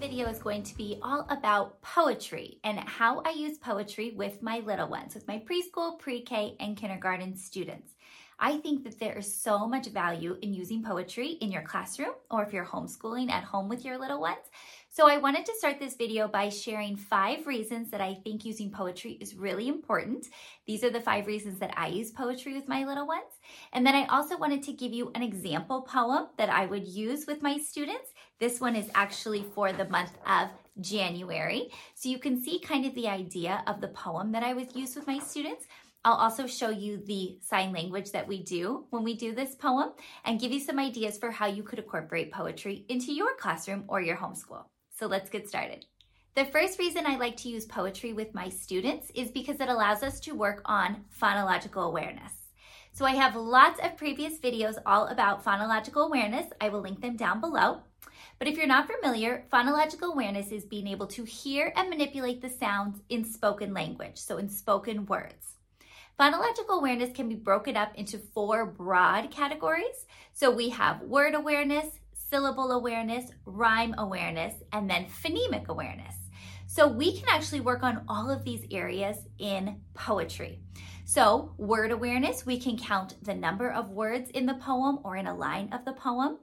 Video is going to be all about poetry and how I use poetry with my little ones, with my preschool, pre K, and kindergarten students. I think that there is so much value in using poetry in your classroom or if you're homeschooling at home with your little ones. So I wanted to start this video by sharing five reasons that I think using poetry is really important. These are the five reasons that I use poetry with my little ones. And then I also wanted to give you an example poem that I would use with my students. This one is actually for the month of January. So you can see kind of the idea of the poem that I would use with my students. I'll also show you the sign language that we do when we do this poem and give you some ideas for how you could incorporate poetry into your classroom or your homeschool. So let's get started. The first reason I like to use poetry with my students is because it allows us to work on phonological awareness. So I have lots of previous videos all about phonological awareness. I will link them down below. But if you're not familiar, phonological awareness is being able to hear and manipulate the sounds in spoken language, so in spoken words. Phonological awareness can be broken up into four broad categories. So we have word awareness, syllable awareness, rhyme awareness, and then phonemic awareness. So we can actually work on all of these areas in poetry. So, word awareness, we can count the number of words in the poem or in a line of the poem.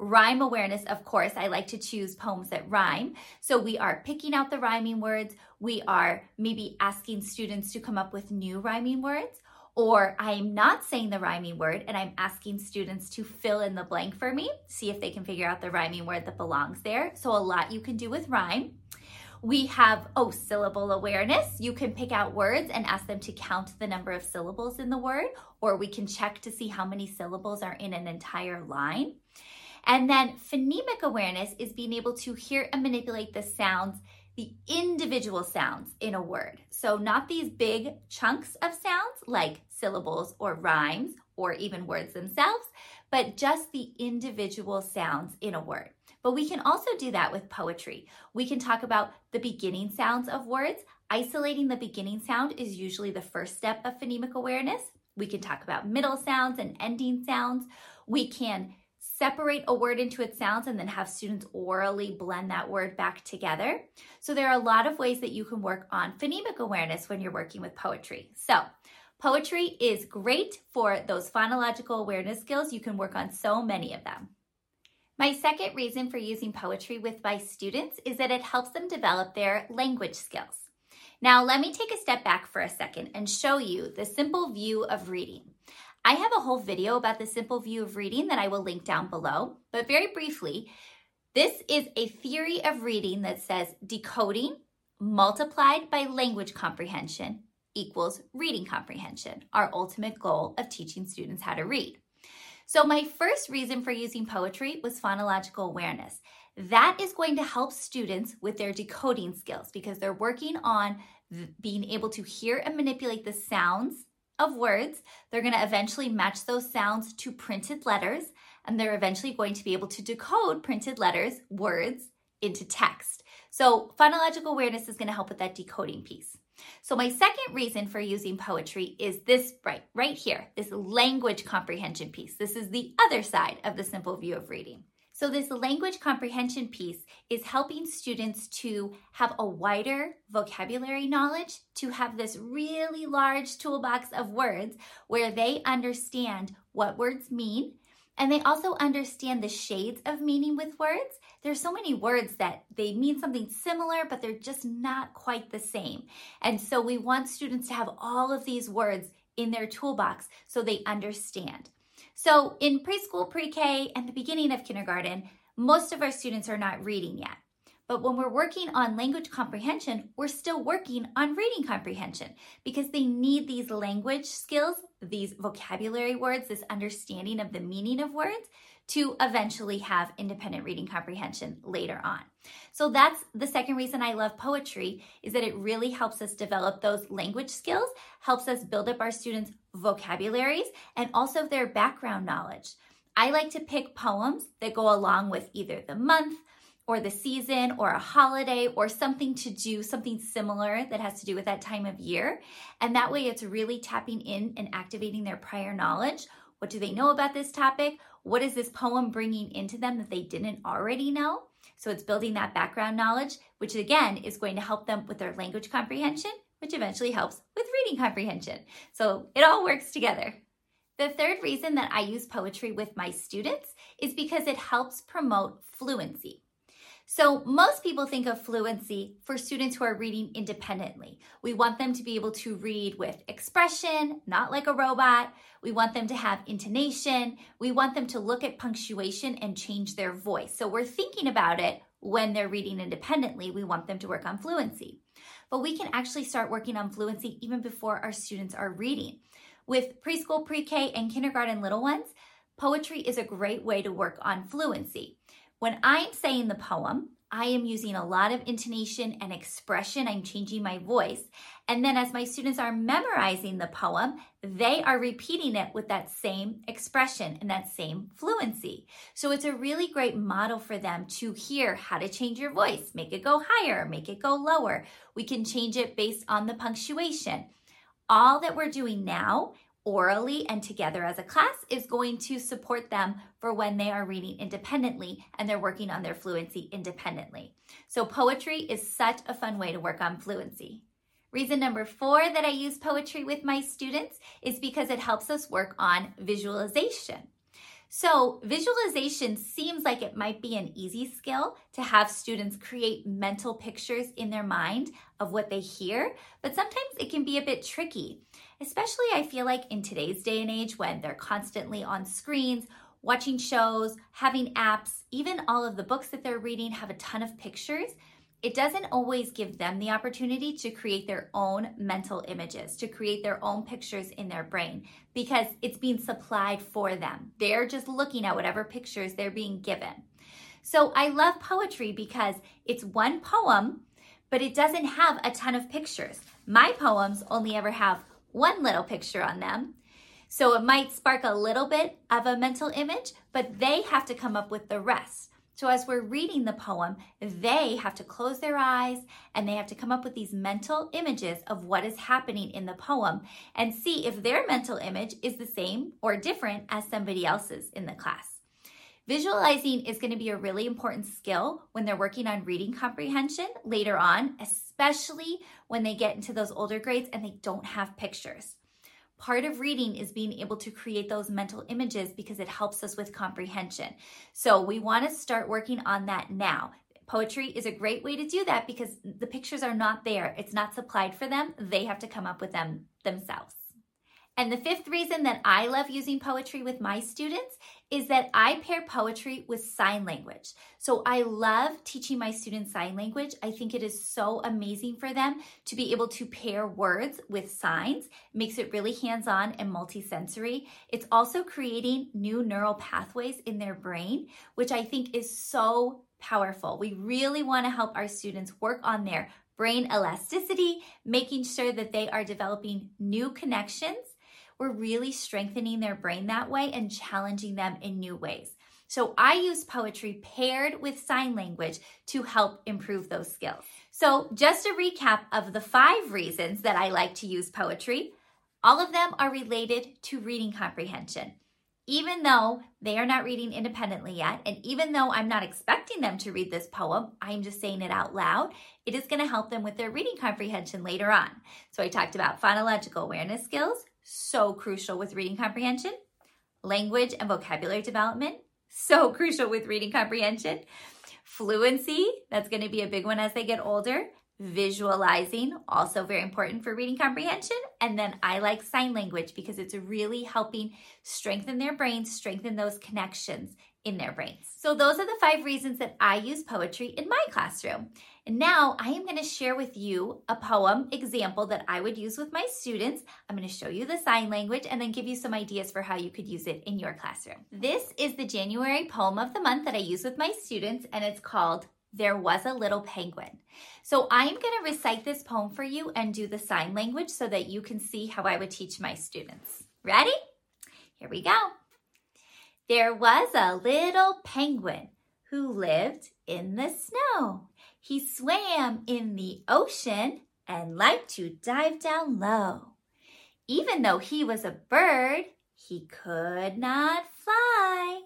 Rhyme awareness, of course, I like to choose poems that rhyme. So we are picking out the rhyming words. We are maybe asking students to come up with new rhyming words. Or I'm not saying the rhyming word and I'm asking students to fill in the blank for me, see if they can figure out the rhyming word that belongs there. So a lot you can do with rhyme. We have, oh, syllable awareness. You can pick out words and ask them to count the number of syllables in the word, or we can check to see how many syllables are in an entire line. And then phonemic awareness is being able to hear and manipulate the sounds, the individual sounds in a word. So, not these big chunks of sounds like syllables or rhymes or even words themselves, but just the individual sounds in a word. But we can also do that with poetry. We can talk about the beginning sounds of words. Isolating the beginning sound is usually the first step of phonemic awareness. We can talk about middle sounds and ending sounds. We can separate a word into its sounds and then have students orally blend that word back together. So there are a lot of ways that you can work on phonemic awareness when you're working with poetry. So poetry is great for those phonological awareness skills. You can work on so many of them. My second reason for using poetry with my students is that it helps them develop their language skills. Now, let me take a step back for a second and show you the simple view of reading. I have a whole video about the simple view of reading that I will link down below, but very briefly, this is a theory of reading that says decoding multiplied by language comprehension equals reading comprehension, our ultimate goal of teaching students how to read. So, my first reason for using poetry was phonological awareness. That is going to help students with their decoding skills because they're working on being able to hear and manipulate the sounds of words. They're going to eventually match those sounds to printed letters, and they're eventually going to be able to decode printed letters, words, into text. So, phonological awareness is going to help with that decoding piece. So, my second reason for using poetry is this right, right here, this language comprehension piece. This is the other side of the simple view of reading. So, this language comprehension piece is helping students to have a wider vocabulary knowledge, to have this really large toolbox of words where they understand what words mean And they also understand the shades of meaning with words. There's so many words that they mean something similar, but they're just not quite the same. And so we want students to have all of these words in their toolbox so they understand. So in preschool, pre K, and the beginning of kindergarten, most of our students are not reading yet. But when we're working on language comprehension, we're still working on reading comprehension because they need these language skills, these vocabulary words, this understanding of the meaning of words to eventually have independent reading comprehension later on. So that's the second reason I love poetry is that it really helps us develop those language skills, helps us build up our students' vocabularies and also their background knowledge. I like to pick poems that go along with either the month or the season or a holiday or something to do, something similar that has to do with that time of year. And that way it's really tapping in and activating their prior knowledge. What do they know about this topic? What is this poem bringing into them that they didn't already know? So it's building that background knowledge, which again is going to help them with their language comprehension, which eventually helps with reading comprehension. So it all works together. The third reason that I use poetry with my students is because it helps promote fluency. So, most people think of fluency for students who are reading independently. We want them to be able to read with expression, not like a robot. We want them to have intonation. We want them to look at punctuation and change their voice. So, we're thinking about it when they're reading independently. We want them to work on fluency. But we can actually start working on fluency even before our students are reading. With preschool, pre K, and kindergarten little ones, poetry is a great way to work on fluency. When I'm saying the poem, I am using a lot of intonation and expression. I'm changing my voice. And then as my students are memorizing the poem, they are repeating it with that same expression and that same fluency. So it's a really great model for them to hear how to change your voice, make it go higher, make it go lower. We can change it based on the punctuation. All that we're doing now orally and together as a class is going to support them for when they are reading independently and they're working on their fluency independently. So, poetry is such a fun way to work on fluency. Reason number four that I use poetry with my students is because it helps us work on visualization. So, visualization seems like it might be an easy skill to have students create mental pictures in their mind of what they hear, but sometimes it can be a bit tricky. Especially, I feel like in today's day and age when they're constantly on screens, watching shows, having apps, even all of the books that they're reading have a ton of pictures. It doesn't always give them the opportunity to create their own mental images, to create their own pictures in their brain because it's being supplied for them. They're just looking at whatever pictures they're being given. So I love poetry because it's one poem, but it doesn't have a ton of pictures. My poems only ever have one little picture on them. So it might spark a little bit of a mental image, but they have to come up with the rest. So as we're reading the poem, they have to close their eyes and they have to come up with these mental images of what is happening in the poem and see if their mental image is the same or different as somebody else's in the class. Visualizing is going to be a really important skill when they're working on reading comprehension later on, especially when they get into those older grades and they don't have pictures. Part of reading is being able to create those mental images because it helps us with comprehension. So we want to start working on that now. Poetry is a great way to do that because the pictures are not there. It's not supplied for them. They have to come up with them themselves. And the fifth reason that I love using poetry with my students is that I pair poetry with sign language. So I love teaching my students sign language. I think it is so amazing for them to be able to pair words with signs. It makes it really hands-on and multisensory. It's also creating new neural pathways in their brain, which I think is so powerful. We really want to help our students work on their brain elasticity, making sure that they are developing new connections we're really strengthening their brain that way and challenging them in new ways. So I use poetry paired with sign language to help improve those skills. So just a recap of the five reasons that I like to use poetry, all of them are related to reading comprehension. Even though they are not reading independently yet, and even though I'm not expecting them to read this poem, I'm just saying it out loud, it is going to help them with their reading comprehension later on. So I talked about phonological awareness skills, so crucial with reading comprehension. language and vocabulary development, so crucial with reading comprehension. Fluency, that's going to be a big one as they get older. Visualizing, also very important for reading comprehension. And then I like sign language because it's really helping strengthen their brains, strengthen those connections in their brains. So, those are the five reasons that I use poetry in my classroom. And now I am going to share with you a poem example that I would use with my students. I'm going to show you the sign language and then give you some ideas for how you could use it in your classroom. This is the January poem of the month that I use with my students, and it's called There Was a Little Penguin. So I'm going to recite this poem for you and do the sign language so that you can see how I would teach my students. Ready? Here we go. There was a little penguin who lived in the snow. He swam in the ocean and liked to dive down low. Even though he was a bird, he could not fly,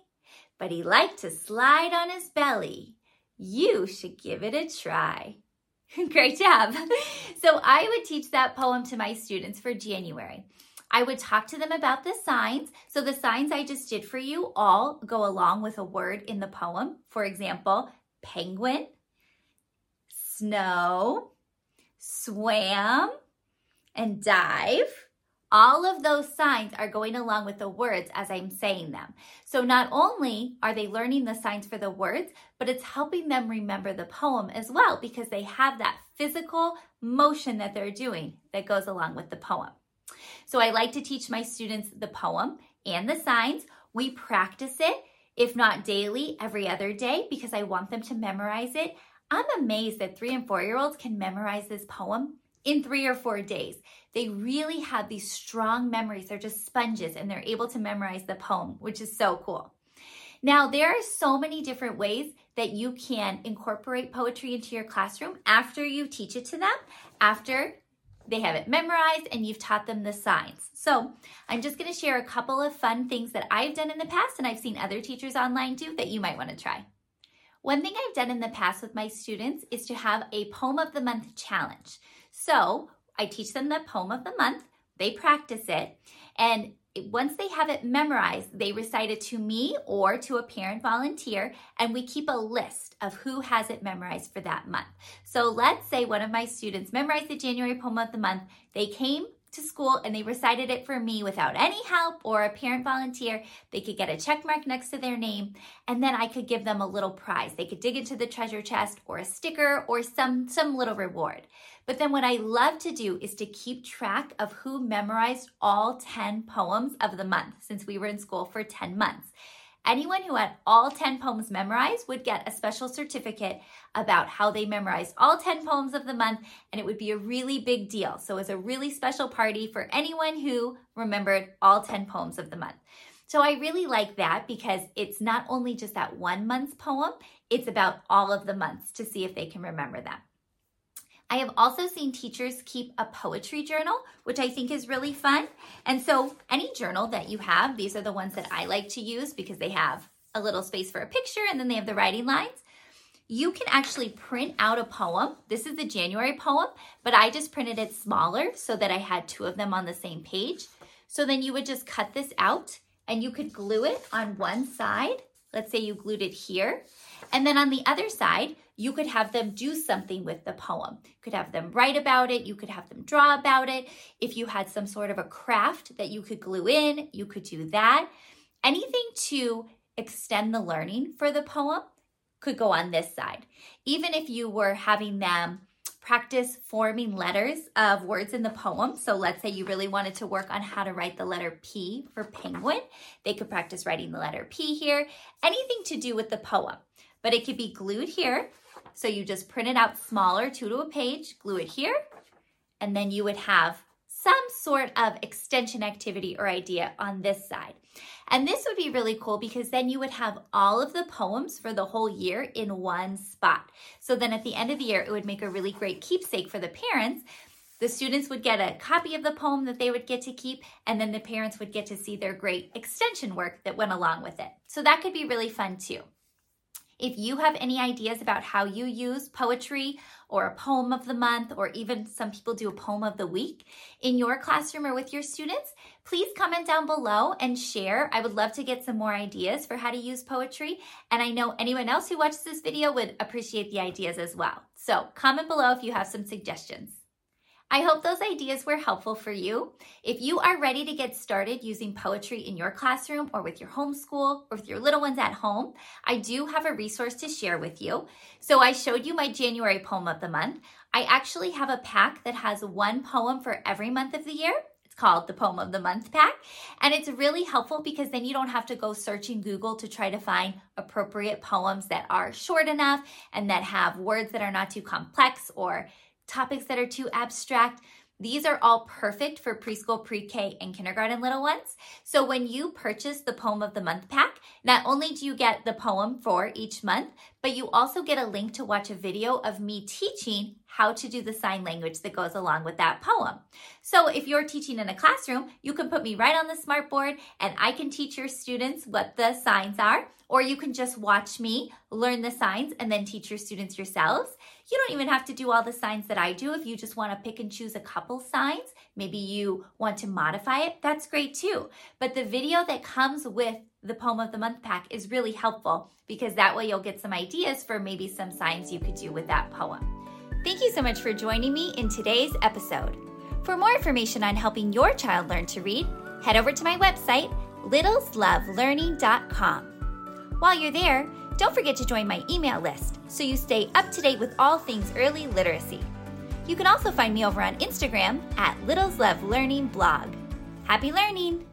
but he liked to slide on his belly. You should give it a try. Great job. So I would teach that poem to my students for January. I would talk to them about the signs. So the signs I just did for you all go along with a word in the poem. For example, penguin, snow, swam, and dive. All of those signs are going along with the words as I'm saying them. So not only are they learning the signs for the words, but it's helping them remember the poem as well because they have that physical motion that they're doing that goes along with the poem. So I like to teach my students the poem and the signs. We practice it, if not daily, every other day, because I want them to memorize it. I'm amazed that three and four year olds can memorize this poem in three or four days. They really have these strong memories. They're just sponges and they're able to memorize the poem, which is so cool. Now, there are so many different ways that you can incorporate poetry into your classroom after you teach it to them, after they have it memorized and you've taught them the signs. So I'm just going to share a couple of fun things that I've done in the past and I've seen other teachers online do that you might want to try. One thing I've done in the past with my students is to have a poem of the month challenge. So I teach them the poem of the month, they practice it, and once they have it memorized, they recite it to me or to a parent volunteer, and we keep a list of who has it memorized for that month. So let's say one of my students memorized the January poem of the month. They came to school and they recited it for me without any help or a parent volunteer. They could get a check mark next to their name, and then I could give them a little prize. They could dig into the treasure chest or a sticker or some, some little reward. But then what I love to do is to keep track of who memorized all 10 poems of the month since we were in school for 10 months. Anyone who had all 10 poems memorized would get a special certificate about how they memorized all 10 poems of the month, and it would be a really big deal. So it's a really special party for anyone who remembered all 10 poems of the month. So I really like that because it's not only just that one month's poem, it's about all of the months to see if they can remember them. I have also seen teachers keep a poetry journal, which I think is really fun. And so, any journal that you have, these are the ones that I like to use because they have a little space for a picture and then they have the writing lines. You can actually print out a poem. This is the January poem, but I just printed it smaller so that I had two of them on the same page. So then you would just cut this out and you could glue it on one side. Let's say you glued it here. And then on the other side, you could have them do something with the poem. You could have them write about it, you could have them draw about it. If you had some sort of a craft that you could glue in, you could do that. Anything to extend the learning for the poem could go on this side. Even if you were having them practice forming letters of words in the poem. So let's say you really wanted to work on how to write the letter P for penguin. They could practice writing the letter P here. Anything to do with the poem. But it could be glued here so you just print it out smaller, two to a page, glue it here, and then you would have some sort of extension activity or idea on this side. And this would be really cool because then you would have all of the poems for the whole year in one spot. So then at the end of the year, it would make a really great keepsake for the parents. The students would get a copy of the poem that they would get to keep, and then the parents would get to see their great extension work that went along with it. So that could be really fun too. If you have any ideas about how you use poetry or a poem of the month, or even some people do a poem of the week in your classroom or with your students, please comment down below and share. I would love to get some more ideas for how to use poetry. And I know anyone else who watches this video would appreciate the ideas as well. So comment below if you have some suggestions. I hope those ideas were helpful for you. If you are ready to get started using poetry in your classroom or with your homeschool or with your little ones at home, I do have a resource to share with you. So I showed you my January poem of the month. I actually have a pack that has one poem for every month of the year. It's called the Poem of the Month Pack. And it's really helpful because then you don't have to go searching Google to try to find appropriate poems that are short enough and that have words that are not too complex or topics that are too abstract. These are all perfect for preschool, pre K, and kindergarten little ones. So when you purchase the Poem of the Month pack, not only do you get the poem for each month, but you also get a link to watch a video of me teaching how to do the sign language that goes along with that poem. So if you're teaching in a classroom, you can put me right on the smartboard and I can teach your students what the signs are, or you can just watch me learn the signs and then teach your students yourselves. You don't even have to do all the signs that I do. If you just want to pick and choose a couple signs, maybe you want to modify it, that's great too. But the video that comes with the Poem of the Month pack is really helpful because that way you'll get some ideas for maybe some signs you could do with that poem. Thank you so much for joining me in today's episode. For more information on helping your child learn to read, head over to my website, littleslovelearning.com. While you're there, don't forget to join my email list so you stay up to date with all things early literacy. You can also find me over on Instagram at Littles Love Learning Blog. Happy learning!